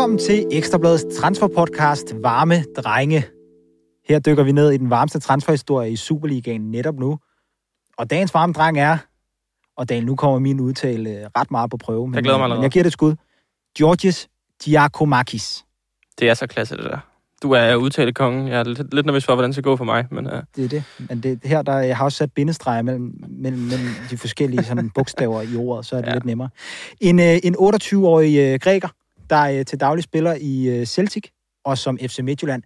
Velkommen til Ekstrabladets transferpodcast Varme Drenge. Her dykker vi ned i den varmeste transferhistorie i Superligaen netop nu. Og dagens varme dreng er, og Daniel, nu kommer min udtale øh, ret meget på prøve, men Jeg glæder mig men allerede. jeg giver det et skud. Georgios Giacomakis. Det er så klasse, det der. Du er udtalekongen. Jeg er lidt, lidt nervøs for, hvordan det skal gå for mig. Men, uh, Det er det. Men det, her, der, jeg har også sat bindestreger mellem, mellem, mellem de forskellige sådan, bogstaver i ordet, så er det ja. Lidt nemmere. En, øh, en 28-årig øh, græker, der øh, til daglig spiller i øh, Celtic, og som FC Midtjylland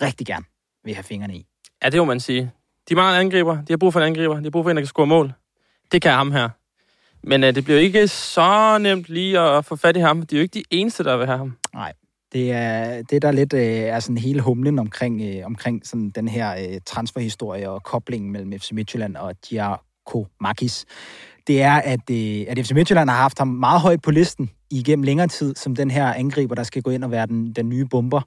rigtig gerne vil have fingrene i. ja, det må man sige. De mangler en angriber. De har brug for en angriber. De har brug for en, der kan score mål. Det kan ham her. Men uh, det bliver ikke så nemt lige at få fat i ham. De er jo ikke de eneste, der vil have ham. Det er det, der lidt øh, er sådan hele humlen omkring, øh, omkring sådan den her øh, transferhistorie og koblingen mellem FC Midtjylland og Makis. Det er, at, øh, at FC Midtjylland har haft ham meget højt på listen igennem længere tid, som den her angriber, der skal gå ind og være den, den nye bomber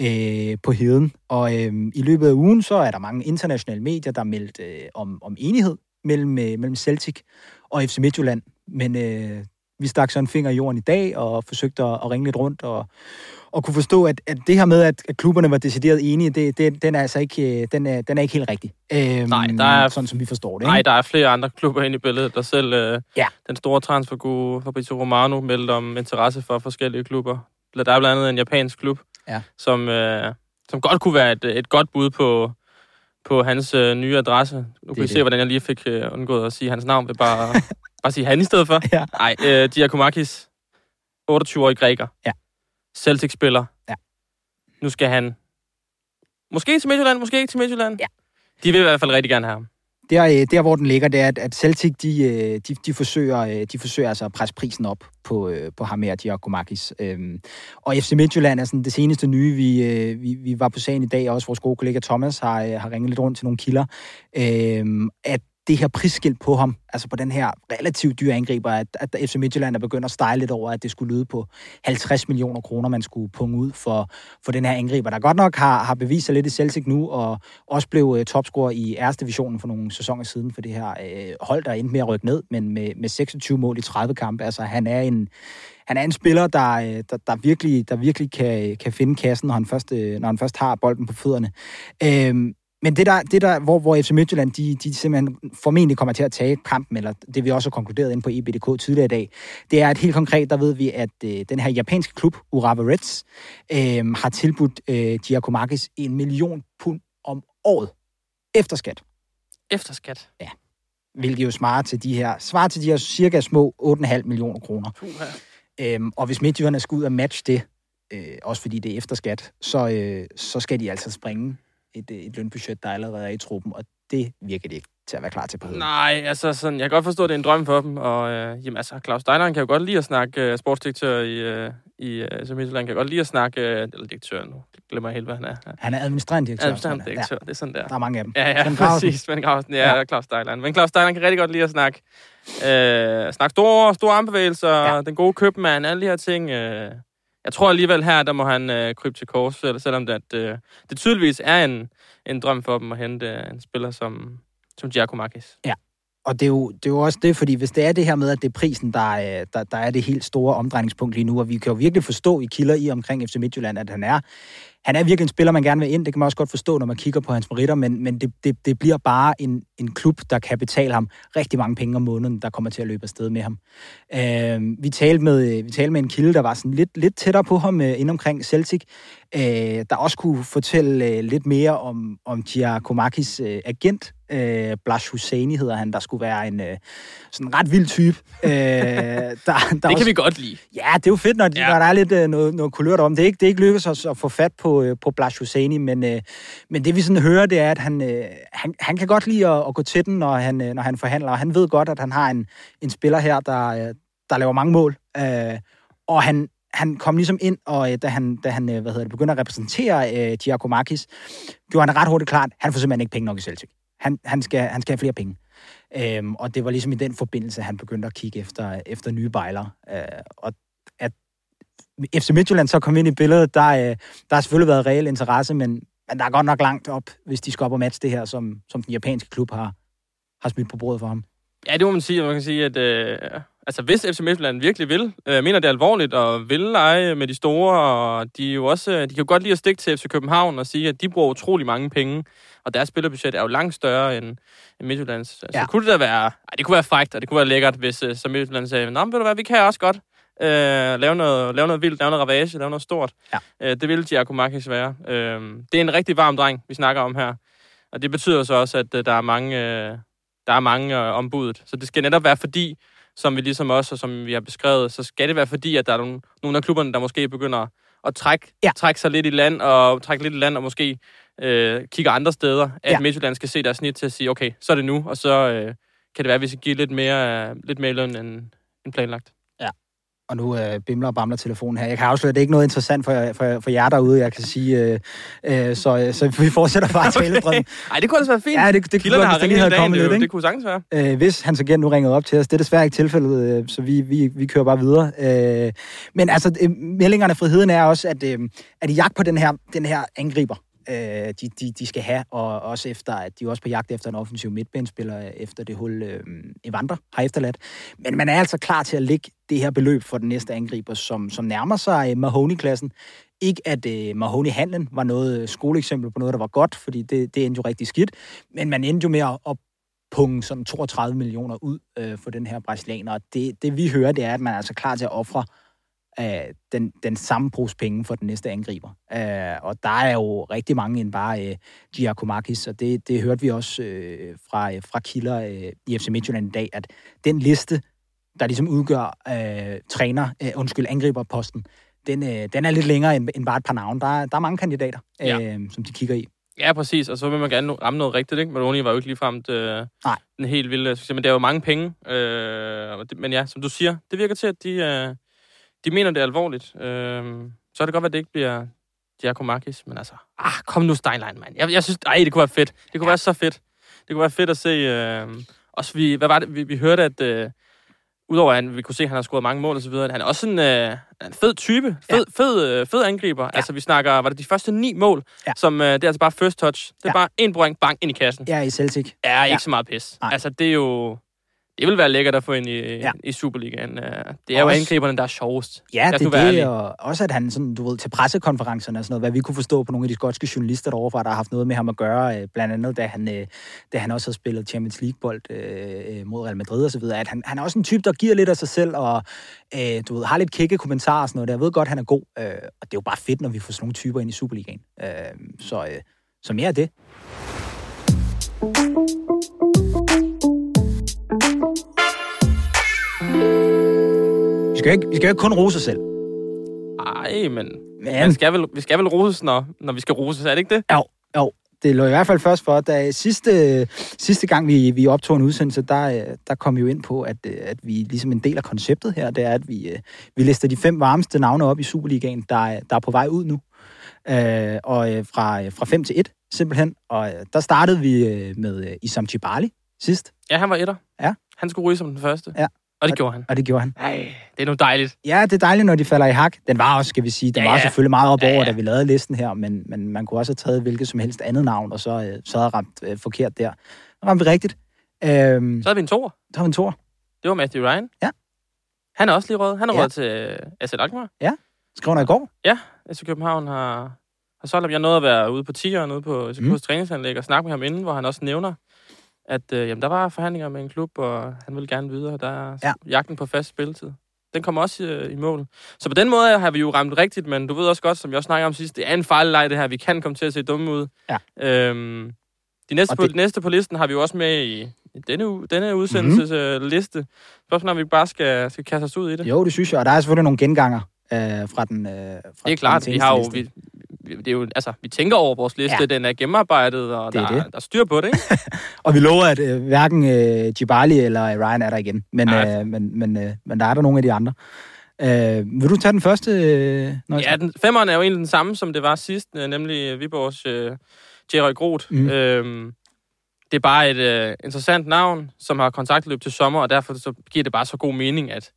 øh, på heden. Og øh, i løbet af ugen, så er der mange internationale medier, der har meldt øh, om, om enighed mellem, øh, mellem Celtic og FC Midtjylland. Men øh, vi stak så en finger i jorden i dag og forsøgte at, at ringe lidt rundt og, og kunne forstå, at, at det her med, at, at klubberne var decideret enige, det, det, den er altså ikke, øh, den er, den er ikke helt rigtig. Øhm, Nej, der er- Sådan som vi forstår det. Nej, Ikke? der er flere andre klubber inde i billedet, der selv uh, Ja. den store transferguru Fabrizio Romano meldte om interesse for forskellige klubber. Der er blandt andet en japansk klub, Ja. som, uh, som godt kunne være et, et godt bud på, på hans uh, nye adresse. Nu kan vi se, hvordan jeg lige fik uh, undgået at sige hans navn ved bare, bare sige han i stedet for. Ja. Nej, uh, Giacomakis, 28-årig græker. Ja. Celtic-spiller. Ja. Nu skal han måske til Midtjylland, måske ikke til Midtjylland. Ja. De vil i hvert fald rigtig gerne have ham. Der, øh, der, hvor den ligger, det er, at- Celtic, de, øh, de, de, forsøger, øh, de forsøger altså at presse prisen op på, på ham her, Giacomakis. Øhm, og FC Midtjylland er sådan det seneste nye, vi, vi, vi var på sagen i dag, og også vores gode kollega Thomas har, har ringet lidt rundt til nogle kilder, øhm, at det her prisskilt på ham, altså på den her relativt dyre angriber, at, at FC Midtjylland er begyndt at style lidt over, at det skulle lyde på 50 millioner kroner, man skulle punge ud for, for den her angriber, der godt nok har, har bevist sig lidt i Celtic nu, og også blev uh, topscorer i æres divisionen for nogle sæsoner siden for det her uh, hold, der endte med at rykke ned, men med, med 26 mål i 30 kampe. Altså, han er en, han er en spiller, der, øh, der, der virkelig, der virkelig kan, kan finde kassen, når han, først, når han først har bolden på fødderne. Øhm, men det der, det der hvor, hvor FC Midtjylland, de, de simpelthen formentlig kommer til at tage kampen, eller det vi også har konkluderet ind på EBDK tidligere i dag, det er, at helt konkret, der ved vi, at øh, den her japanske klub, Urawa Reds, øh, har tilbudt øh, Giacomakis en million pund om året efter skat. Efter skat. Hvilket jo svarer til de her, svarer til de her cirka små 8,5 millioner kroner. Øhm, og hvis Midtjylland skal ud og matche det, øh, også fordi det er efter skat, så, øh, så skal de altså springe et, øh, et lønbudget, der allerede er i truppen, og det virker det ikke til at være klar til på heden. Nej, altså sådan, jeg kan godt forstå, at det er en drøm for dem. Og øh, jamen, altså, Claus Steiner kan jo godt lide at snakke øh, sportsdirektør i, øh, i øh, som Midtjylland, kan godt lide at snakke, øh, eller direktør nu, glemmer jeg helt, hvad han er. Han er administrerende direktør. Administrerende Ja, direktør, det er sådan der. der er mange af dem. Ja, ja, Svend præcis. Svend Grausen, ja, Ja. ja. Claus Steiner. Men Claus Steiner kan rigtig godt lide at snakke, øh, snakke store, store armbevægelser, Ja. ja. den gode købmand, alle de her ting. Øh, jeg tror alligevel her, der må han øh, krybe til kors, selvom det, at, øh, det tydeligvis er en, en drøm for dem at hente øh, en spiller som, som Giacomakis. Og det er, jo, det er jo også det, fordi hvis det er det her med, at det er prisen, der, øh, der, der er det helt store omdrejningspunkt lige nu, og vi kan jo virkelig forstå i kilder i omkring FC Midtjylland, at han er, han er virkelig en spiller, man gerne vil ind. Det kan man også godt forstå, når man kigger på hans meritter, men, men det, det, det bliver bare en, en klub, der kan betale ham rigtig mange penge om måneden, der kommer til at løbe afsted med ham. Øh, vi, talte med, vi talte med en kilde, der var sådan lidt, lidt tættere på ham øh, ind omkring Celtic, øh, der også kunne fortælle øh, lidt mere om, om Giacomakis øh, agent, øh, Blash Husseini hedder han, der skulle være en øh, sådan ret vild type. Øh, der, der Det også, kan vi godt lide. Ja, det er jo fedt, når. Ja. når der er lidt øh, noget, noget kulørt om. Det er ikke, det er ikke lykkedes os at få fat på, øh, på Blas Husseini, men, øh, men det vi sådan hører, det er, at han, øh, han, han kan godt lide at, at gå til den, når han, øh, når han forhandler. Og han ved godt, at han har en, en spiller her, der, øh, der laver mange mål. Øh, og han, han kom ligesom ind, og øh, da han, da han øh, hvad hedder det, begynder at repræsentere øh, Giacomakis, gjorde han ret hurtigt klart, han får simpelthen ikke penge nok i Celtic. Han, han, skal, han skal have flere penge. Øhm, og det var ligesom i den forbindelse, han begyndte at kigge efter, efter nye bejler. Øh, og FC Midtjylland så kom ind i billedet, der, øh, der har selvfølgelig været reel interesse, men, men der er godt nok langt op, hvis de skal op og matche det her, som, som den japanske klub har, har smidt på bordet for ham. Ja, det må man sige. Man kan sige, at, øh, altså hvis FC Midtjylland virkelig vil, øh, mener det alvorligt og vil lege med de store, og de er jo også, de kan jo godt lide at stikke til FC København og sige, at de bruger utrolig mange penge, og deres spillerbudget er jo langt større end, end Midtjyllands. Ja. Så kunne det da være, ej, det kunne være frækt, og det kunne være lækkert, hvis uh, så Midtjylland sagde, nå, ved du hvad, vi kan også godt øh, lave, noget, lave noget vildt, lave noget ravage, lave noget stort. Ja. Øh, det vil Giacomakis være. Øh, det er en rigtig varm dreng, vi snakker om her. Og det betyder så også, at uh, der er mange, uh, der er mange uh, ombudet. Så det skal netop være fordi, som vi ligesom også, og som vi har beskrevet, så skal det være fordi, at der er nogle, nogle af klubberne, der måske begynder at trække, ja. trække sig lidt i land, og trække lidt i land, og måske øh, kigger andre steder, at ja. Midtjylland skal se deres snit til at sige, okay, så er det nu, og så øh, kan det være, at vi skal give lidt mere, lidt mere løn end, end planlagt. Og nu øh, bimler og bamler telefonen her. Jeg kan afsløre, at det er ikke noget interessant for, for, for jer derude, jeg kan sige. Øh, øh, så, øh, så vi fortsætter bare okay. taledrømmen. Nej, det kunne altså være fint. Ja, det, det kunne har ringet i dagen, lidt, det, det kunne sagtens være. Øh, hvis hans agent nu ringede op til os. Det er desværre ikke tilfældet, øh, så vi, vi, vi kører bare videre. Øh, men altså, øh, meldingerne fra heden er også, at, øh, at i jagt på den her, den her angriber, øh, de, de, de skal have, og også efter, at de er også på jagt efter en offensiv midtbanespiller, efter det hul øh, Evander har efterladt. Men man er altså klar til at lægge det her beløb for den næste angriber, som, som nærmer sig øh, Mahoney-klassen. Ikke at øh, Mahoney-handlen var noget øh, skoleeksempel på noget, der var godt, fordi det, det endte jo rigtig skidt, men man endte jo med at, at punge sådan 32 millioner ud øh, for den her brasilianer. Og det, det vi hører, det er, at man er altså klar til at ofre øh, den, den samme pose penge for den næste angriber. Øh, og der er jo rigtig mange end bare øh, Giacomakis, og det, det hørte vi også øh, fra, øh, fra kilder øh, i FC Midtjylland i dag, at den liste, der ligesom udgør øh, træner, øh, undskyld, angriberposten, den, øh, den er lidt længere end, end bare et par navne. Der, der er mange kandidater, øh, ja. som de kigger i. Ja, præcis. Og så vil man gerne ramme noget rigtigt, ikke? Maloney var jo ikke ligefrem øh, den helt vilde succes, men det er jo mange penge. Øh, men ja, som du siger, det virker til, at de, øh, de mener det alvorligt. Øh, så er det godt, at det ikke bliver Giacomakis, men altså, ah, kom nu Steinlein, mand. Jeg, jeg synes, ej, det kunne være fedt. Det kunne ja. være så fedt. Det kunne være fedt at se, øh, også vi, hvad var det, vi, vi hørte, at øh, udover at vi kunne se, at han har scoret mange mål og så videre, han er også en, øh, en fed type, fed, ja. fed, øh, fed angriber. Ja. Altså, vi snakker, var det de første ni mål, ja. som øh, det er altså bare first touch. Det er ja. bare en point, bang, ind i kassen. Ja, i Celtic. Ja, ikke ja. så meget pis. Nej. Altså, det er jo det vil være lækkert at få ind i, ja. i Superligaen. Øh, det er også, jo angriberne, der er sjovest. Ja, det er det, og også at han sådan, du ved, til pressekonferencerne og sådan noget, hvad vi kunne forstå på nogle af de skotske journalister derovre, der har haft noget med ham at gøre, øh, blandt andet da han, øh, da han også har spillet Champions League-bold øh, mod Real Madrid og så videre, at han, han er også en type, der giver lidt af sig selv, og øh, du ved, har lidt kække kommentarer og sådan noget. Jeg ved godt, han er god, øh, og det er jo bare fedt, når vi får sådan nogle typer ind i Superligaen. Øh, så, øh, så mere af det. Skal jo ikke, vi skal jo ikke kun rose os selv. Nej, men, men. skal vel, vi skal vel rose, når, når vi skal rose, er det ikke det? Jo, jo. Det lå i hvert fald først for, da sidste, sidste gang vi, vi optog en udsendelse, der, der kom vi jo ind på, at, at vi ligesom en del af konceptet her, det er, at vi, vi lister de fem varmeste navne op i Superligaen, der, der er på vej ud nu. Øh, og øh, fra, fra 5 til 1, simpelthen. Og øh, der startede vi øh, med Isam Chibali sidst. Ja, han var etter. Ja. Han skulle ryge som den første. Ja. Og det gjorde han. Og det gjorde han. Ej, det er nu dejligt. Ja, det er dejligt, når de falder i hak. Den var også, skal vi sige, den ja, var ja. selvfølgelig meget op over, ja, ja. da vi lavede listen her, men, men man kunne også have taget hvilket som helst andet navn, og så, øh, så havde ramt øh, forkert der. Så ramte vi rigtigt. Øhm, så havde vi en tor. Så havde vi en tor. Det var Matthew Ryan. Ja. Han er også lige råd. Han er ja. råd til øh, AC Alkmaar. Ja. Skrev han i går? Ja, AC København har, har solgt ham. Jeg nåede at være ude på Tigeren, ude på SK's mm. træningsanlæg og snakke med ham inden, hvor han også nævner, at øh, jamen, der var forhandlinger med en klub, og han vil gerne videre. Der er ja. jagten på fast spilletid. Den kommer også øh, i mål. Så på den måde har vi jo ramt rigtigt, men du ved også godt, som jeg også snakker om sidst, det er en fejl det her. Vi kan komme til at se dumme ud. Ja. Øhm, de næste, det... på, de næste på listen har vi jo også med i, denne, denne udsendelses mm-hmm. øh, liste. Spørgsmålet om vi bare skal, skal kaste os ud i det. Jo, det synes jeg, og der er selvfølgelig nogle genganger øh, fra den øh, fra Det er klart, vi har jo, vi, det er jo, altså, vi tænker over vores liste, ja. den er gennemarbejdet, og det er der, det. der er styr på det, ikke? og vi lover, at øh, hverken øh, Jibali eller Ryan er der igen, men, øh, men, men, øh, men der er der nogle af de andre. Øh, vil du tage den første? Øh, ja, den, femmeren er jo egentlig den samme, som det var sidst, øh, nemlig Viborgs øh, Jerry Groth. Mm. Øh, det er bare et øh, interessant navn, som har kontaktløb til sommer, og derfor så giver det bare så god mening, at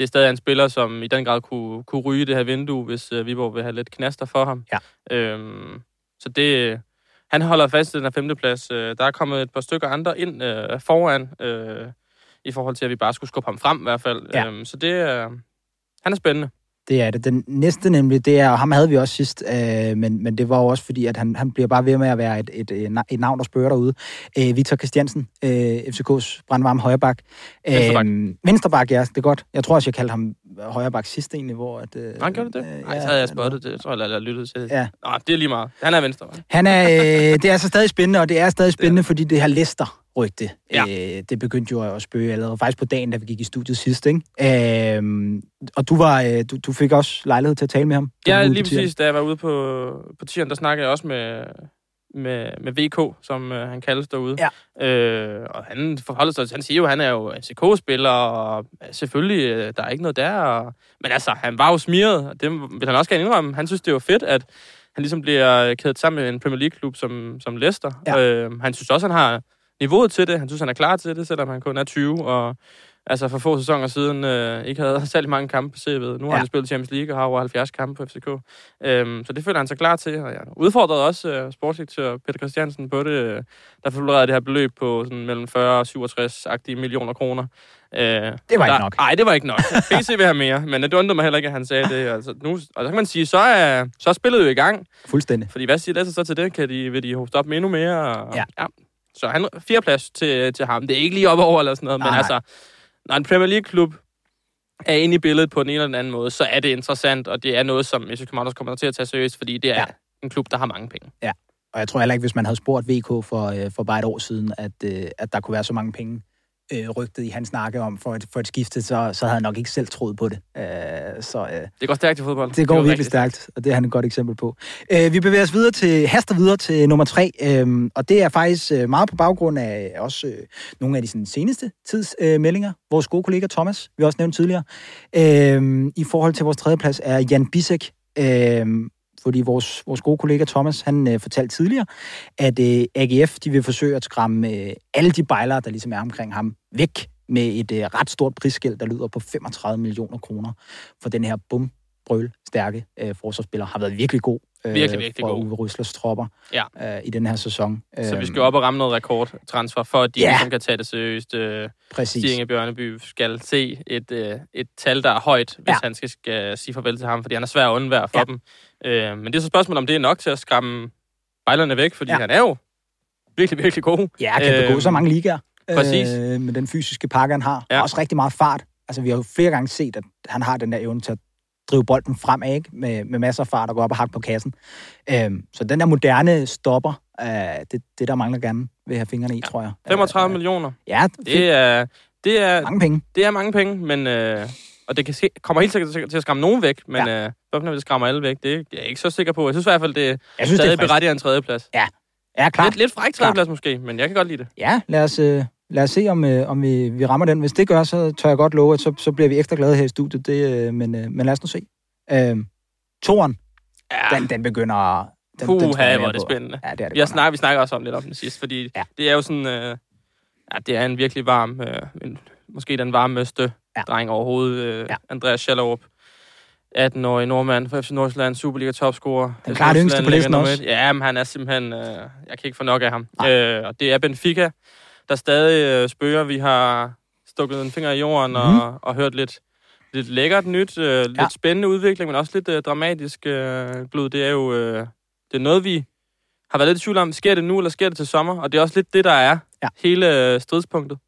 det er stadig en spiller, som i den grad kunne, kunne ryge det her vindue, hvis uh, Viborg vil have lidt knaster for ham. Ja. Øhm, så det, han holder fast i den her femteplads. Uh, der er kommet et par stykker andre ind uh, foran. Uh, i forhold til, at vi bare skulle skubbe ham frem i hvert fald. Ja. Øhm, så det er... Han er spændende. Det er det. Den næste nemlig, det er, ham havde vi også sidst, øh, men, men det var jo også fordi, at han, han bliver bare ved med at være et, et, et, navn, der spørger derude. Øh, Victor Christiansen, øh, FCK's brandvarme højrebak. Øh, venstreback, ja, det er godt. Jeg tror også, jeg kaldte ham højrebak sidst egentlig, hvor... At, øh, Nej, gjorde det? øh, Nej, så havde jeg spottet det. Jeg tror, jeg, jeg lyttede til det. Ja. Nå, det er lige meget. Han er venstre. Han er, øh, det er altså stadig spændende, og det er stadig spændende, fordi det her Leicester rygte. Ja. Øh, det begyndte jo at spøge allerede, faktisk på dagen, da vi gik i studiet sidst, ikke? Øh, og du, var, øh, du, du fik også lejlighed til at tale med ham? Ja, lige præcis. Da jeg var ude på, på tieren, der snakkede jeg også med, med, med VK, som øh, han kaldes derude. Ja. Øh, og han forholder sig, han siger jo, at han er jo FCK-spiller, og selvfølgelig, øh, der er ikke noget der. Og, men altså, han var jo smiret, og det vil han også gerne indrømme. Han synes, det var fedt, at han ligesom bliver kædet sammen med en Premier League-klub som, som Leicester. Ja. Øh, han synes også, han har niveauet til det. Han synes, han er klar til det, selvom han kun er 20, og altså for få sæsoner siden øh, ikke havde særlig mange kampe på CV'et. Nu har Ja. han spillet Champions League og har over 70 kampe på FCK. Øhm, så det føler han sig klar til. Og jeg udfordrede også øh, sportsdirektør Peter Christiansen på det, øh, der florerede det her beløb på sådan mellem 40 og 67-agtige millioner kroner. Øh, Det var der, ikke nok. Nej, det var ikke nok. PC vil have mere, men det undrede mig heller ikke, at han sagde det. Altså, nu, og så kan man sige, så er, så er spillet jo i gang. Fuldstændig. Fordi hvad siger Lasse så til det? Kan de, vil de hoste op med endnu mere? Og, Ja. ja. Så han fire plads til, til ham. Det er ikke lige op over eller sådan noget, Nej, men nej. altså, når en Premier League-klub er inde i billedet på den ene eller den anden måde, så er det interessant, og det er noget, som FC København kommer til at tage seriøst, fordi det er Ja. ja. en klub, der har mange penge. Og jeg tror heller ikke, hvis man havde spurgt VK for, øh, for bare et år siden, at, øh, at der kunne være så mange penge øh, rygtet i hans snakke om for et, for et skifte, så, så havde han nok ikke selv troet på det. Øh, så øh, Det går stærkt i fodbold. det går jo virkelig stærkt, og det er han et godt eksempel på. Øh, vi bevæger os videre til, haster videre til nummer tre, øh, og det er faktisk øh, meget på baggrund af også øh, nogle af de sådan, seneste tids øh, meldinger. Vores gode kollega Thomas, vi har også nævnt tidligere, øh, i forhold til vores tredje plads er Jan Bisek, øh, fordi vores, vores gode kollega Thomas, han øh, fortalte tidligere, at øh, AGF de vil forsøge at skræmme øh, alle de bejlere, der ligesom er omkring ham, væk med et øh, ret stort prisskæld, der lyder på 35 millioner kroner for den her bum brøl stærke øh, forsvarsspiller. Har været virkelig god Virkelig, virkelig for god. Uwe Ryslers tropper Ja. øh, i den her sæson. Så vi Øhm, skal op og ramme noget rekordtransfer, for at de Ja. ligesom kan tage det seriøst. Øh, Præcis. Stig Bjørneby skal se et, øh, et tal, der er højt, hvis Ja. han skal, skal sige farvel til ham, fordi han er svær at undvære for Ja. dem. Øh, men det er så spørgsmålet, om det er nok til at skræmme bejlerne væk, fordi Ja. han er jo virkelig, virkelig god. Ja, kan begå Øhm, så mange ligaer. præcis. Øh, med den fysiske pakke, han har. Ja. Også rigtig meget fart. Altså, vi har jo flere gange set, at han har den der evne til at drive bolden fremad, ikke? Med, med masser af fart og gå op og hakke på kassen. Øhm, så den der moderne stopper, øh, det, det der mangler gerne vil have fingrene i, ja. tror jeg. 35 Øh, millioner. Ja, Det er, det er, mange penge. det er mange penge, men... Øh, og det kan ske, kommer helt sikkert til- at skræmme nogen væk, men ja. øh, hvorfor det skræmmer alle væk, det er jeg er ikke så sikker på. Jeg synes i hvert fald, det er Jeg synes, det stadig er frisk. berettiget en tredjeplads. Ja, klart. Lidt, lidt fræk tredjeplads måske, men jeg kan godt lide det. Ja, lad os, øh, lad os se, om, øh, om vi, vi rammer den. Hvis det gør, så tør jeg godt love, at så, så bliver vi ekstra glade her i studiet. Det, øh, men, øh, men lad os nu se. Øh, Toren, Ja, den, den begynder... Den, Puh, den jeg hvor er det spændende. Ja, det er det Vi, snakket, vi snakker også om lidt om den sidst, fordi Ja. det er jo sådan... Øh, ja, det er en virkelig varm... Øh, en, måske den varmeste Ja. dreng overhovedet. Øh, Ja. Andreas Schallerup. 18-årig nordmand fra FC Nordsjælland, Superliga topscorer. Den klart yngste på listen også. Ja, men han er simpelthen... Øh, jeg kan ikke få nok af ham. Nej. Øh, og det er Benfica, der stadig øh, spørger. Vi har stukket en finger i jorden Mhm. mm. og, og hørt lidt, lidt lækkert nyt, øh, lidt Ja. spændende udvikling, men også lidt øh, dramatisk øh, blod. Det er jo øh, det er noget, vi har været lidt i tvivl om. Sker det nu, eller sker det til sommer? Og det er også lidt det, der er Ja. hele øh, stridspunktet.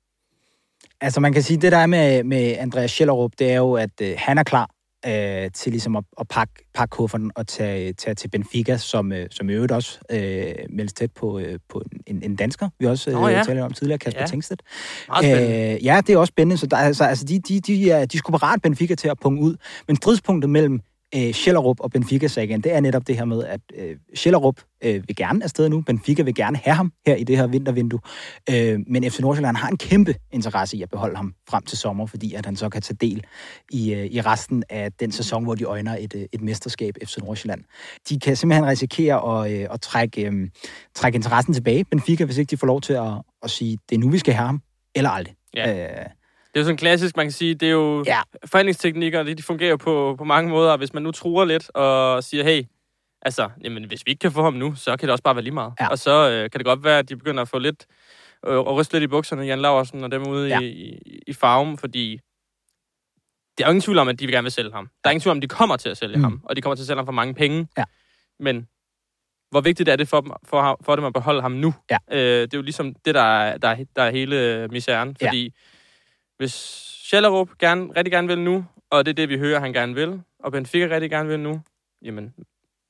Altså man kan sige, det der er med, med Andreas Schellerup, det er jo, at øh, han er klar øh, til ligesom at, at pakke, pakke kufferten og tage, tage til Benfica, som, øh, som i øvrigt også øh, meldes tæt på, øh, på en, en dansker. Vi også øh, Nå ja. talt om tidligere, Kasper ja. Tengstedt. Øh, ja, det er også spændende. Så der, er- altså, altså, de, de, de, er, de skulle parat Benfica til at punge ud. Men stridspunktet mellem øh, Schellerup og Benfica sagen, det er netop det her med, at øh, Schellerup øh, vil gerne afsted nu. Benfica vil gerne have ham her i det her vintervindue. Øh, men FC Nordsjælland har en kæmpe interesse i at beholde ham frem til sommer, fordi at han så kan tage del i, øh, i resten af den sæson, hvor de øjner et, øh, et mesterskab FC Nordsjælland. De kan simpelthen risikere at, øh, at trække, øh, trække interessen tilbage, Benfica, hvis ikke de får lov til at, at sige, det er nu, vi skal have ham, eller aldrig. Ja. Øh, Det er jo sådan klassisk, man kan sige, det er jo Ja. forhandlingsteknikker, de, de fungerer på, på mange måder. Hvis man nu truer lidt og siger, hey, altså, jamen, hvis vi ikke kan få ham nu, så kan det også bare være lige meget. Ja. Og så øh, kan det godt være, at de begynder at få lidt og, og ryste lidt i bukserne, Jan Laversen og dem ude Ja. i, i, i farven, fordi der er jo ingen tvivl om, at de vil gerne vil sælge ham. Der er ingen tvivl om, at de kommer til at sælge Mm. ham, og de kommer til at sælge ham for mange penge. Ja. Men hvor vigtigt er det for, dem, for, for dem at beholde ham nu? Ja. Øh, det er jo ligesom det, der er, der er, der er hele misæren. Ja. Hvis Schellerup gerne, rigtig gerne vil nu, og det er det, vi hører, han gerne vil, og Benfica rigtig gerne vil nu, jamen,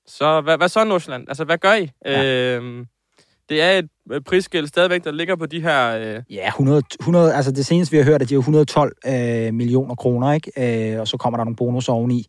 så hvad, hvad så Nordsjælland? Altså, hvad gør I? Ja. Ja. Øh, det er et øh, prisskæld stadigvæk, der ligger på de her... Øh, Ja, 100, 100, altså det seneste, vi har hørt, at de har 112 øh, millioner kroner, ikke? Øh, og så kommer der nogle bonus oveni.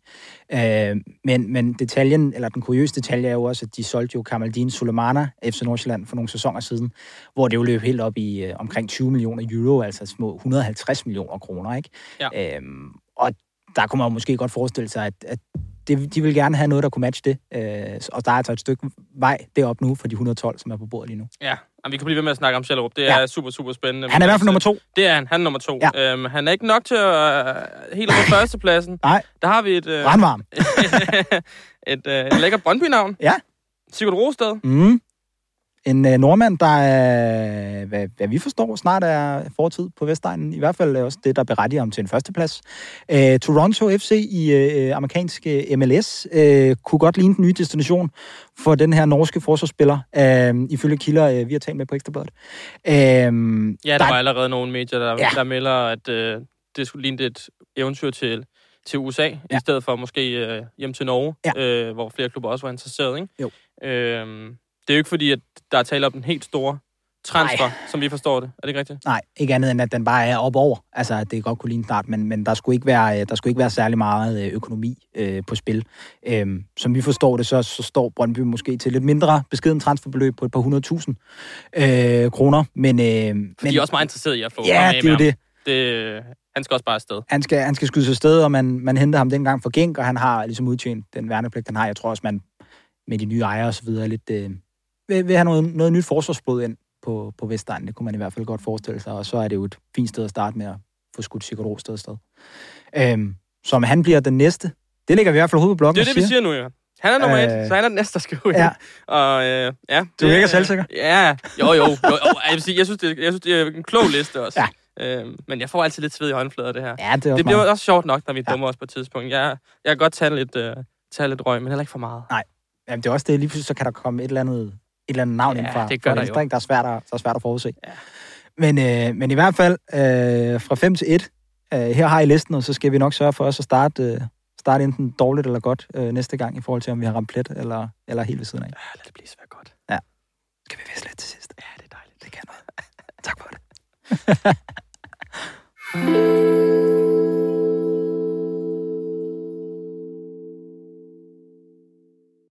Øh, men, men detaljen, eller den kuriøse detalje er jo også, at de solgte jo Kamaldin Sulemana, FC Nordsjælland, for nogle sæsoner siden, hvor det jo løb helt op i øh, omkring 20 millioner euro, altså små 150 millioner kroner, ikke? Ja. Øhm, og der kunne man jo måske godt forestille sig, at, at det, de vil gerne have noget, der kunne matche det. Øh, og der er altså et stykke vej derop nu for de 112, som er på bordet lige nu. ja, og vi kan blive ved med at snakke om Schellerup. Det Ja. er super, super spændende. Han er i hvert fald nummer to. Det er han. Han er nummer to. Ja. Øhm, han er ikke nok til at øh, helt på førstepladsen. Nej. Der har vi et, øh, Brandvarm. et, øh, et lækker Brøndby-navn. Ja. Sigurd Rosted. Mm. En øh, nordmand, der er, hvad, hvad vi forstår, snart er fortid på Vestegnen. I hvert fald er også det, der berettiger ham til en førsteplads. Øh, Toronto FC i øh, amerikansk øh, MLS øh, kunne godt ligne den nye destination for den her norske forsvarsspiller, øh, ifølge kilder, øh, vi har talt med på Ekstrabladet. Øh, Ja, der, Der- var allerede nogle medier, der, Ja. der melder, at øh, det skulle ligne et eventyr til, til USA, ja. i stedet for måske øh, hjem til Norge, Ja. øh, hvor flere klubber også var interesseret. Ikke? Jo. Øhm, det er jo ikke fordi, at der er tale om den helt store transfer, Nej. Som vi forstår det. Er det ikke rigtigt? Nej, ikke andet end, at den bare er op over. Altså, at det godt kunne ligne start, men, men der, skulle ikke være, øh, der skulle ikke være særlig meget øh, økonomi øh, på spil. Øhm, som vi forstår det, så, så står Brøndby måske til lidt mindre beskeden transferbeløb på et par hundredtusind øh, kroner. Men, øh, Men, de er også meget interesserede i at få ja, det er jo det. det. Han skal også bare afsted. Han skal, han skal skyde sig sted, og man, man henter ham dengang for Genk, og han har ligesom udtjent den værnepligt, han har. Jeg tror også, man med de nye ejere og så videre lidt, øh, vil, vil have noget, noget nyt forsvarsblod ind på, på Vestegnen. Det kunne man i hvert fald godt forestille sig, og så er det jo et fint sted at starte med at få skudt Sigurd Rosted afsted. Øhm, så om han bliver den næste, det ligger vi i hvert fald hovedet på blokken Det er det, vi siger nu, jo. Han er nummer Øh, et, så han er den næste, der skal ud. Ja. Og øh, ja, det, Du virker er- selvsikker. Ja, jo, jo. jo, jo. Jeg, vil sige, jeg, synes, det, jeg synes, det er en klog liste også. Ja. Øhm, men jeg får altid lidt sved i håndflader, det her. Ja, det er Det bliver meget. også sjovt nok, når vi Ja. dummer os på et tidspunkt. Jeg, jeg kan godt tage lidt, øh, tage lidt røg, men heller ikke for meget. Jamen, det er også det, lige pludselig så kan der komme et eller andet, et eller andet navn ja, inden det gør for der, jo. der er svært at, der er svært at forudse. Ja. Men, øh, men i hvert fald, øh, fra 5 til 1, øh, her har I listen, og så skal vi nok sørge for os at starte, øh, starte enten dårligt eller godt øh, næste gang, i forhold til om vi har ramt plet eller, eller helt ved siden af. Ja, lad det blive svært godt. Ja. Skal vi vise lidt til sidst? Ja, det er dejligt. Det kan noget. tak for det.